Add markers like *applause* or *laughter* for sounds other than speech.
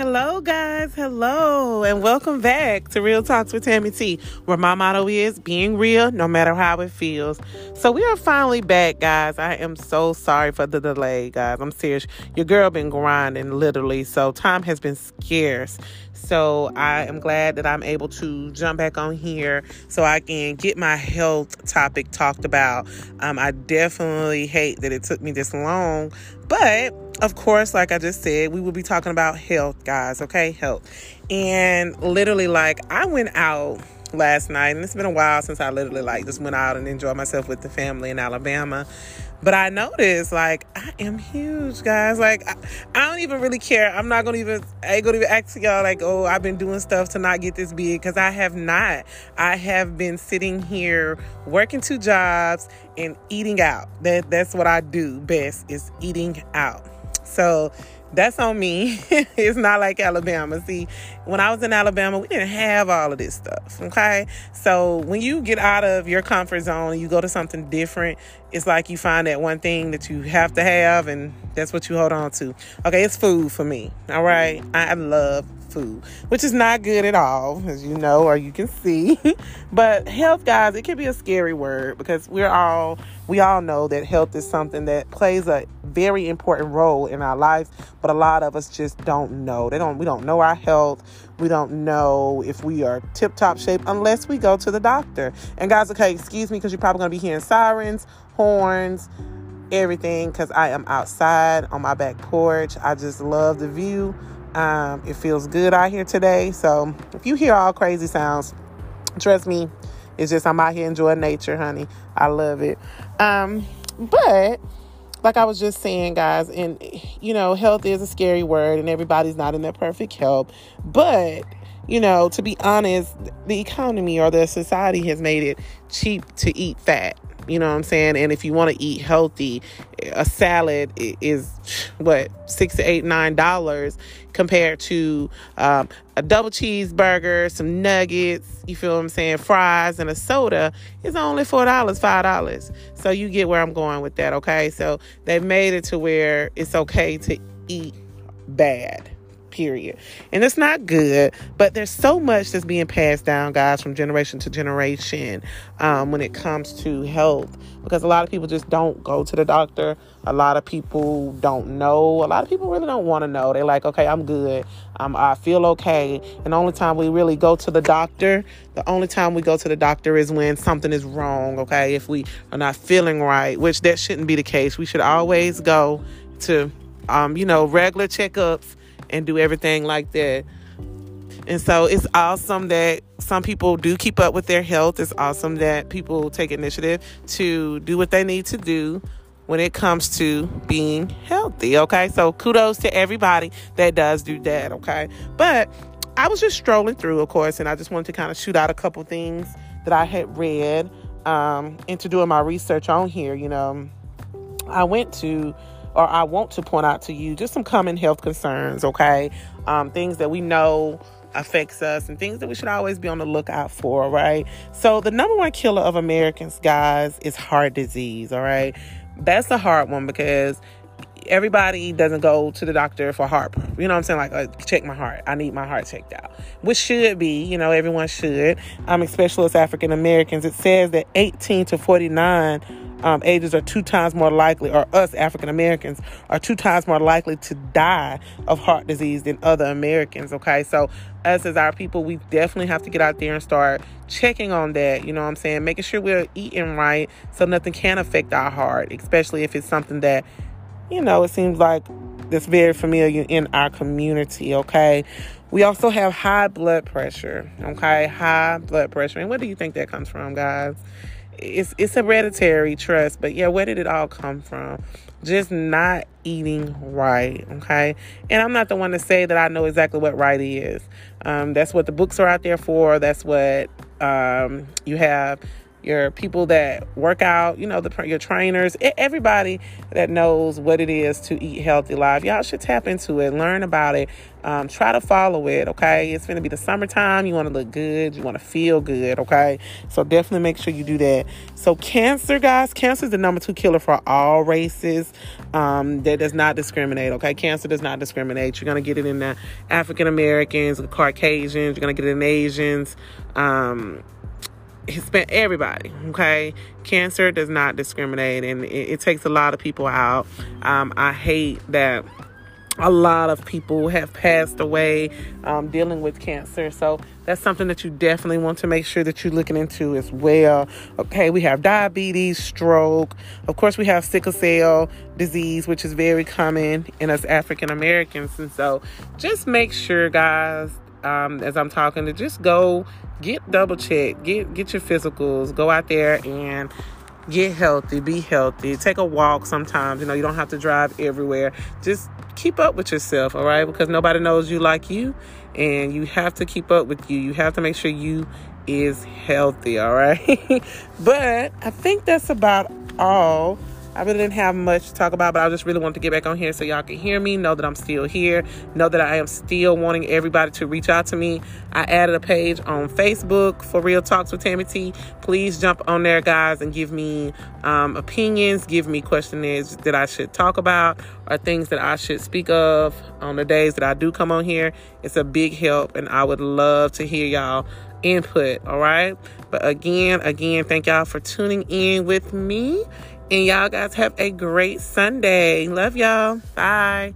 Hello, guys. Hello, and welcome back to Real Talks with Tammy T, where my motto is being real no matter how it feels. So, we are finally back, guys. I am so sorry for the delay, guys. I'm serious. Your girl been grinding literally, so time has been scarce. So, I am glad that I'm able to jump back on here so I can get my health topic talked about. Um, I definitely hate that it took me this long, but of course, like I just said, we will be talking about health, guys, okay? Health. And literally, like, I went out last night, and it's been a while since I literally, like, just went out and enjoyed myself with the family in Alabama. But I noticed, like, I am huge, guys. Like, I, I don't even really care. I'm not gonna even, I ain't gonna even ask y'all, like, oh, I've been doing stuff to not get this big, because I have not. I have been sitting here working two jobs and eating out. That That's what I do best, is eating out. So that's on me. *laughs* it's not like Alabama. See, when I was in Alabama, we didn't have all of this stuff. Okay. So when you get out of your comfort zone and you go to something different, it's like you find that one thing that you have to have and that's what you hold on to. Okay. It's food for me. All right. I love food, which is not good at all, as you know or you can see. *laughs* but health, guys, it can be a scary word because we're all we all know that health is something that plays a very important role in our lives, but a lot of us just don't know. They don't we don't know our health. We don't know if we are tip top shape unless we go to the doctor. And guys, okay, excuse me because you're probably gonna be hearing sirens, horns, everything because I am outside on my back porch. I just love the view. Um, it feels good out here today. So if you hear all crazy sounds, trust me, it's just I'm out here enjoying nature, honey. I love it. Um, but like I was just saying, guys, and you know, health is a scary word, and everybody's not in their perfect health. But you know, to be honest, the economy or the society has made it cheap to eat fat. You know what I'm saying? And if you want to eat healthy, a salad is what six to eight, nine dollars compared to um, a double cheeseburger, some nuggets. You feel what I'm saying? Fries and a soda is only four dollars, five dollars. So you get where I'm going with that. Okay, so they've made it to where it's okay to eat bad period. And it's not good, but there's so much that's being passed down, guys, from generation to generation um, when it comes to health. Because a lot of people just don't go to the doctor. A lot of people don't know. A lot of people really don't want to know. They're like, okay, I'm good. Um, I feel okay. And the only time we really go to the doctor, the only time we go to the doctor is when something is wrong, okay? If we are not feeling right, which that shouldn't be the case. We should always go to, um, you know, regular checkups and do everything like that. And so it's awesome that some people do keep up with their health. It's awesome that people take initiative to do what they need to do when it comes to being healthy. Okay. So kudos to everybody that does do that. Okay. But I was just strolling through, of course, and I just wanted to kind of shoot out a couple things that I had read um, into doing my research on here. You know, I went to or I want to point out to you just some common health concerns, okay? Um, things that we know affects us and things that we should always be on the lookout for, right? So, the number one killer of Americans, guys, is heart disease, all right? That's a hard one because everybody doesn't go to the doctor for heart. You know what I'm saying? Like, uh, check my heart. I need my heart checked out, which should be, you know, everyone should. Um, especially as African Americans. It says that 18 to 49 um, ages are two times more likely, or us African Americans are two times more likely to die of heart disease than other Americans. Okay, so us as our people, we definitely have to get out there and start checking on that. You know what I'm saying? Making sure we're eating right so nothing can affect our heart, especially if it's something that, you know, it seems like that's very familiar in our community. Okay. We also have high blood pressure. Okay. High blood pressure. And where do you think that comes from, guys? it's it's hereditary trust, but yeah, where did it all come from? Just not eating right, okay? And I'm not the one to say that I know exactly what right is. Um, that's what the books are out there for. That's what um, you have your people that work out, you know, the your trainers, everybody that knows what it is to eat healthy live. Y'all should tap into it, learn about it, um, try to follow it. Okay, it's gonna be the summertime. You want to look good, you want to feel good. Okay, so definitely make sure you do that. So cancer, guys, cancer is the number two killer for all races. Um, that does not discriminate. Okay, cancer does not discriminate. You're gonna get it in the African Americans, Caucasians. You're gonna get it in Asians. Um, Hispanic, everybody. Okay, cancer does not discriminate, and it, it takes a lot of people out. Um, I hate that a lot of people have passed away um, dealing with cancer. So that's something that you definitely want to make sure that you're looking into as well. Okay, we have diabetes, stroke. Of course, we have sickle cell disease, which is very common in us African Americans. And so just make sure, guys, um, as I'm talking, to just go get double check, get get your physicals, go out there and get healthy, be healthy, take a walk sometimes. You know, you don't have to drive everywhere. Just keep up with yourself, all right? Because nobody knows you like you, and you have to keep up with you. You have to make sure you is healthy, all right? *laughs* but I think that's about all I really didn't have much to talk about, but I just really wanted to get back on here so y'all can hear me, know that I'm still here, know that I am still wanting everybody to reach out to me. I added a page on Facebook for Real Talks with Tammy T. Please jump on there, guys, and give me um, opinions, give me questionnaires that I should talk about or things that I should speak of on the days that I do come on here. It's a big help, and I would love to hear y'all input, all right? But again, again, thank y'all for tuning in with me. And y'all guys have a great Sunday. Love y'all. Bye.